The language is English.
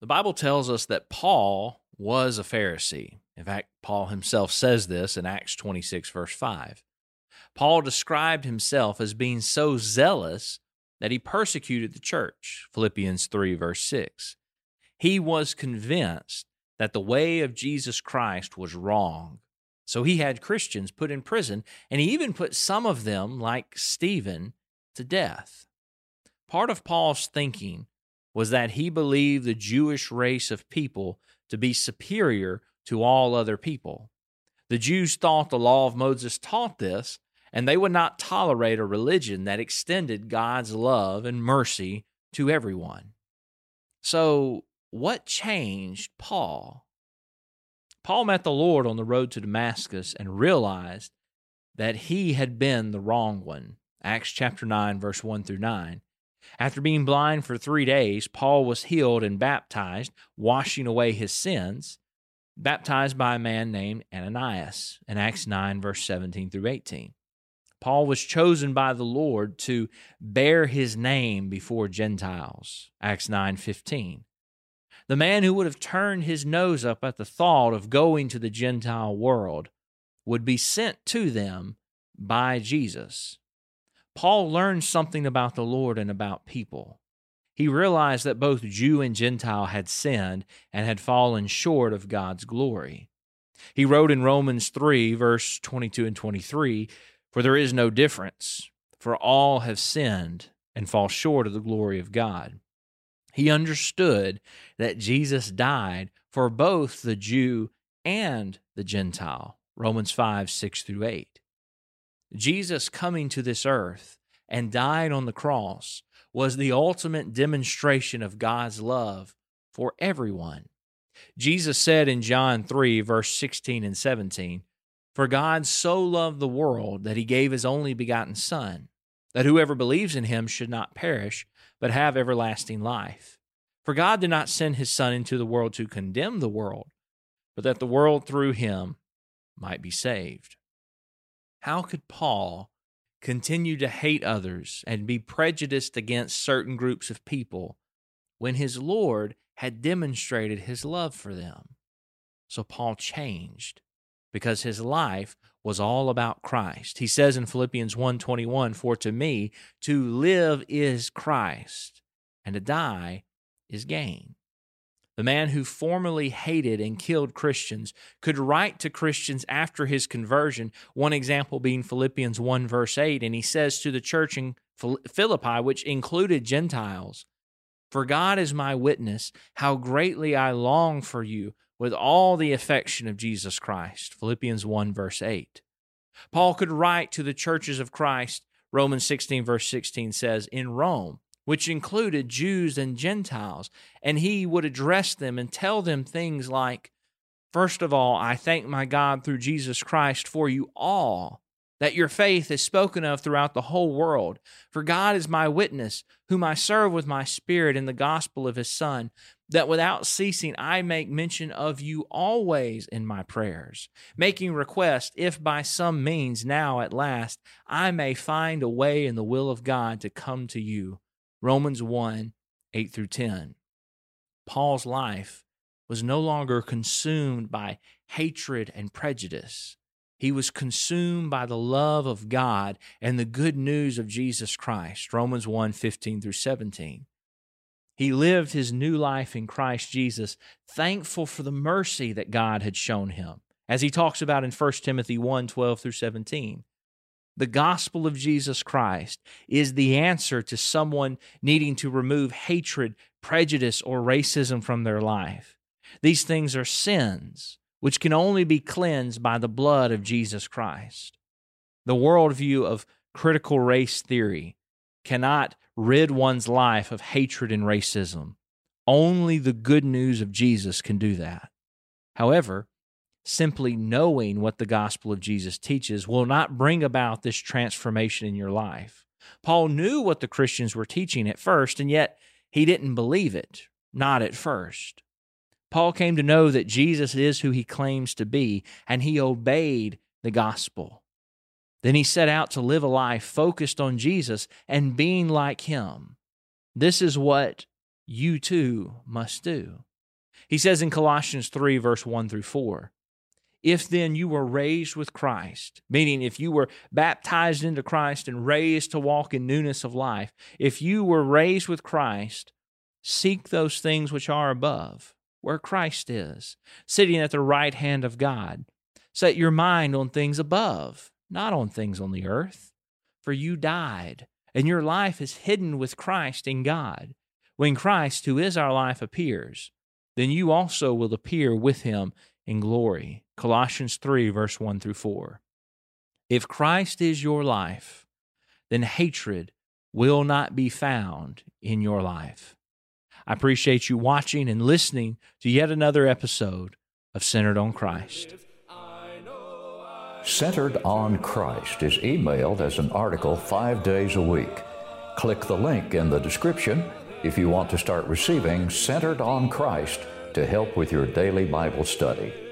The Bible tells us that Paul was a Pharisee. In fact, Paul himself says this in Acts 26, verse 5. Paul described himself as being so zealous that he persecuted the church. Philippians 3, verse 6. He was convinced that the way of Jesus Christ was wrong. So he had Christians put in prison, and he even put some of them, like Stephen, to death. Part of Paul's thinking was that he believed the Jewish race of people to be superior to all other people. The Jews thought the law of Moses taught this, and they would not tolerate a religion that extended God's love and mercy to everyone. So, what changed Paul? Paul met the Lord on the road to Damascus and realized that he had been the wrong one. Acts chapter 9, verse 1 through 9. After being blind for three days, Paul was healed and baptized, washing away his sins, baptized by a man named Ananias in Acts 9, verse 17 through 18. Paul was chosen by the Lord to bear his name before Gentiles. Acts 9:15. The man who would have turned his nose up at the thought of going to the Gentile world would be sent to them by Jesus. Paul learned something about the Lord and about people. He realized that both Jew and Gentile had sinned and had fallen short of God's glory. He wrote in Romans 3, verse 22 and 23 For there is no difference, for all have sinned and fall short of the glory of God. He understood that Jesus died for both the Jew and the Gentile. Romans 5, 6 through 8. Jesus coming to this earth and dying on the cross was the ultimate demonstration of God's love for everyone. Jesus said in John 3, verse 16 and 17, For God so loved the world that he gave his only begotten Son, that whoever believes in him should not perish, but have everlasting life. For God did not send his Son into the world to condemn the world, but that the world through him might be saved. How could Paul continue to hate others and be prejudiced against certain groups of people when his Lord had demonstrated his love for them? So Paul changed because his life was all about Christ. He says in Philippians 1:21, "For to me to live is Christ, and to die is gain." The man who formerly hated and killed Christians, could write to Christians after his conversion. One example being Philippians 1, verse 8. And he says to the church in Philippi, which included Gentiles, For God is my witness, how greatly I long for you with all the affection of Jesus Christ. Philippians 1, verse 8. Paul could write to the churches of Christ. Romans 16, verse 16 says, In Rome, which included Jews and Gentiles. And he would address them and tell them things like, First of all, I thank my God through Jesus Christ for you all, that your faith is spoken of throughout the whole world. For God is my witness, whom I serve with my spirit in the gospel of his Son, that without ceasing I make mention of you always in my prayers, making request if by some means now at last I may find a way in the will of God to come to you Romans 1 8 through 10. Paul's life was no longer consumed by hatred and prejudice. He was consumed by the love of God and the good news of Jesus Christ. Romans 1 15 through 17. He lived his new life in Christ Jesus, thankful for the mercy that God had shown him, as he talks about in 1 Timothy 1 12 through 17. The gospel of Jesus Christ is the answer to someone needing to remove hatred, prejudice, or racism from their life. These things are sins which can only be cleansed by the blood of Jesus Christ. The worldview of critical race theory cannot rid one's life of hatred and racism. Only the good news of Jesus can do that. However, simply knowing what the gospel of Jesus teaches will not bring about this transformation in your life. Paul knew what the Christians were teaching at first, and yet he didn't believe it, not at first. Paul came to know that Jesus is who he claims to be, and he obeyed the gospel. Then he set out to live a life focused on Jesus and being like him. This is what you too must do. He says in Colossians 3, verse 1 through 4, if then you were raised with Christ, meaning if you were baptized into Christ and raised to walk in newness of life, if you were raised with Christ, seek those things which are above, where Christ is, sitting at the right hand of God. Set your mind on things above, not on things on the earth. For you died, and your life is hidden with Christ in God. When Christ, who is our life, appears, then you also will appear with him in glory. Colossians 3, verse 1 through 4. If Christ is your life, then hatred will not be found in your life. I appreciate you watching and listening to yet another episode of Centered on Christ. Centered on Christ is emailed as an article five days a week. Click the link in the description if you want to start receiving Centered on Christ to help with your daily Bible study.